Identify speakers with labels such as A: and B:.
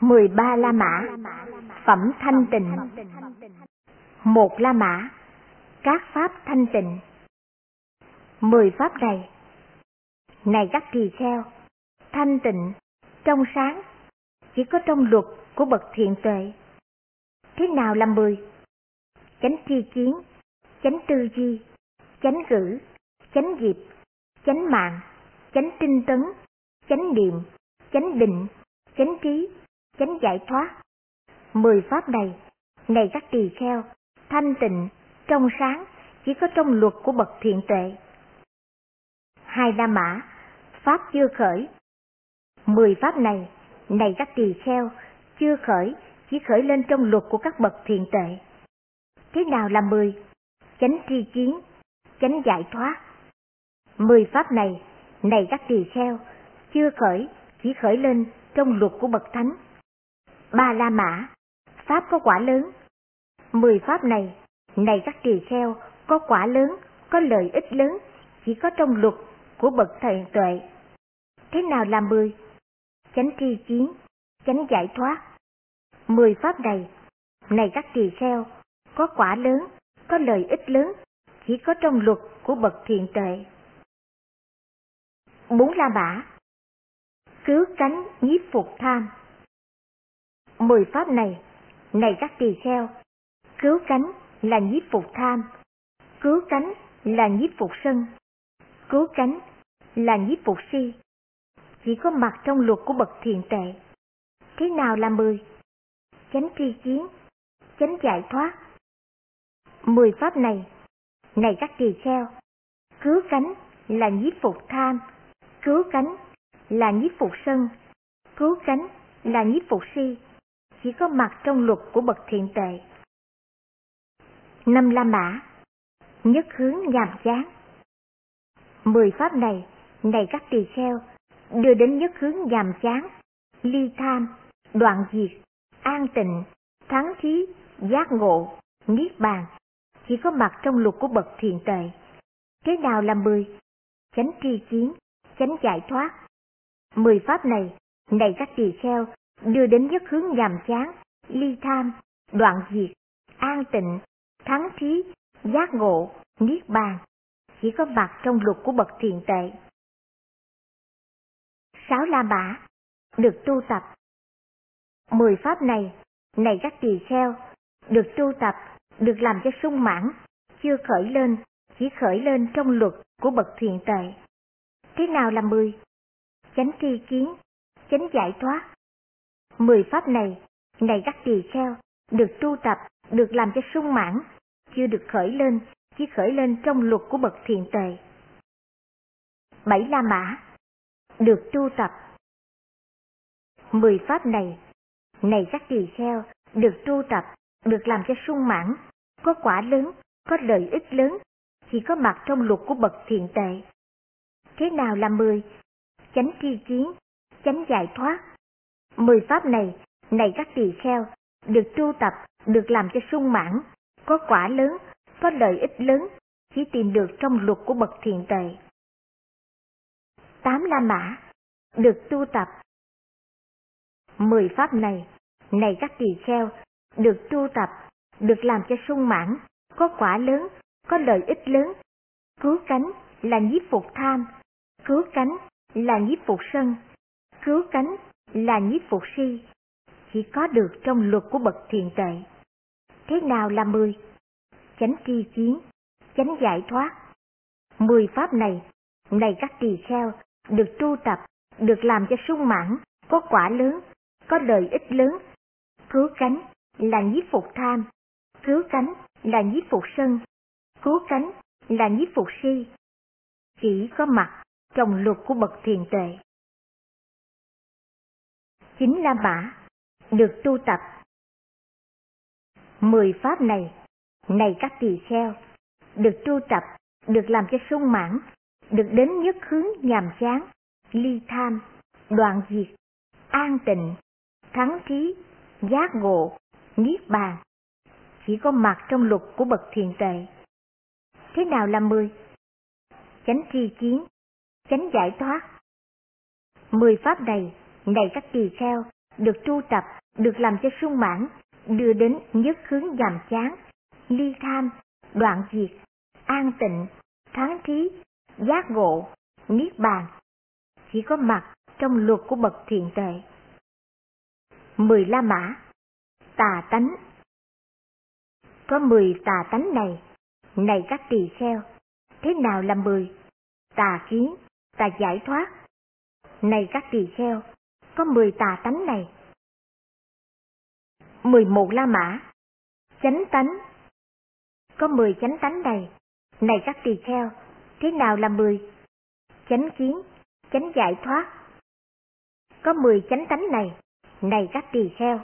A: 13 La Mã Phẩm thanh tịnh. Một La Mã Các pháp thanh tịnh. Mười pháp này Này các tỳ kheo Thanh tịnh, trong sáng Chỉ có trong luật của bậc thiện tuệ. Thế nào là mười? Chánh tri kiến, chánh tư duy, chánh cử, chánh nghiệp, chánh mạng, chánh tinh tấn, chánh niệm, chánh định, chánh trí, chánh giải thoát. Mười pháp này, này các tỳ kheo, thanh tịnh, trong sáng, chỉ có trong luật của bậc thiện tuệ. Hai La Mã, pháp chưa khởi. Mười pháp này, này các tỳ kheo, chưa khởi, chỉ khởi lên trong luật của các bậc thiện tuệ. Thế nào là mười? Chánh tri kiến, chánh giải thoát. Mười pháp này, này các tỳ kheo, chưa khởi, chỉ khởi lên trong luật của bậc thánh. Ba La Mã, pháp có quả lớn. Mười pháp này, này các tỳ kheo, có quả lớn, có lợi ích lớn, chỉ có trong luật của bậc thầy tuệ. Thế nào là mười? Chánh tri chiến, chánh giải thoát. Mười pháp này, này các tỳ kheo, có quả lớn, có lợi ích lớn, chỉ có trong luật của bậc thiện tuệ. Bốn La Mã Cứu cánh nhiếp phục tham Mười pháp này, này các tỳ kheo, cứu cánh là nhiếp phục tham, cứu cánh là nhiếp phục sân, cứu cánh là nhiếp phục si, chỉ có mặt trong luật của bậc thiện tệ. Thế nào là mười? Chánh tri kiến, chánh giải thoát. Mười pháp này, này các tỳ kheo, cứu cánh là nhiếp phục tham, cứu cánh là nhiếp phục sân, cứu cánh là nhiếp phục si, chỉ có mặt trong luật của bậc thiện tệ. Năm La Mã Nhất hướng nhàm chán Mười pháp này, này các tỳ kheo, đưa đến nhất hướng nhàm chán, ly tham, đoạn diệt, an tịnh, thắng trí, giác ngộ, niết bàn, chỉ có mặt trong luật của bậc thiện tệ. Thế nào là mười? Chánh tri kiến, chánh giải thoát. Mười pháp này, này các tỳ kheo, đưa đến giấc hướng nhàm chán, ly tham, đoạn diệt, an tịnh, thắng trí, giác ngộ, niết bàn, chỉ có mặt trong luật của bậc thiện tệ. Sáu La Mã được tu tập. Mười pháp này, này các tỳ kheo, được tu tập, được làm cho sung mãn, chưa khởi lên, chỉ khởi lên trong luật của bậc thiện tệ. Thế nào là mười? Chánh tri kiến, chánh giải thoát. Mười pháp này, này các tỳ kheo, được tu tập, được làm cho sung mãn, chưa được khởi lên, chỉ khởi lên trong luật của bậc thiện tề. Bảy La Mã được tu tập. Mười pháp này, này các tỳ kheo, được tu tập, được làm cho sung mãn, có quả lớn, có lợi ích lớn, chỉ có mặt trong luật của bậc thiện tệ. Thế nào là mười? Chánh tri kiến, chánh giải thoát. Mười pháp này, này các tỳ kheo, được tu tập, được làm cho sung mãn, có quả lớn, có lợi ích lớn, chỉ tìm được trong luật của bậc thiện tệ. Tám La Mã, được tu tập. Mười pháp này, này các tỳ kheo, được tu tập, được làm cho sung mãn, có quả lớn, có lợi ích lớn. Cứu cánh là nhiếp phục tham, cứu cánh là nhiếp phục sân, cứu cánh là nhiếp phục si, chỉ có được trong luật của bậc thiền tệ. Thế nào là mười? Chánh tri kiến, chánh giải thoát. Mười pháp này, này các tỳ kheo, được tu tập, được làm cho sung mãn, có quả lớn, có lợi ích lớn. Cứu cánh là nhiếp phục tham, cứu cánh là nhiếp phục sân, cứu cánh là nhiếp phục si. Chỉ có mặt trong luật của bậc thiền tệ. Chính La Mã được tu tập. Mười pháp này, này các tỳ kheo, được tu tập, được làm cho sung mãn, được đến nhất hướng nhàm chán, ly tham, đoạn diệt, an tịnh, thắng trí, giác ngộ, niết bàn, chỉ có mặt trong luật của bậc thiền tệ. Thế nào là mười? Chánh tri kiến, chánh giải thoát. Mười pháp này, này các tỳ kheo, được tu tập, được làm cho sung mãn, đưa đến nhất hướng nhàm chán, ly tham, đoạn diệt, an tịnh, thắng trí, giác ngộ, niết bàn. Chỉ có mặt trong luật của bậc thiện tệ. Mười La Mã Tà tánh Có mười tà tánh này, này các tỳ kheo, thế nào là mười? Tà kiến, tà giải thoát. Này các tỳ kheo, có mười tà tánh này. Mười một La Mã Chánh tánh Có mười chánh tánh này, này các tỳ kheo, thế nào là mười? Chánh kiến, chánh giải thoát. Có mười chánh tánh này, này các tỳ kheo,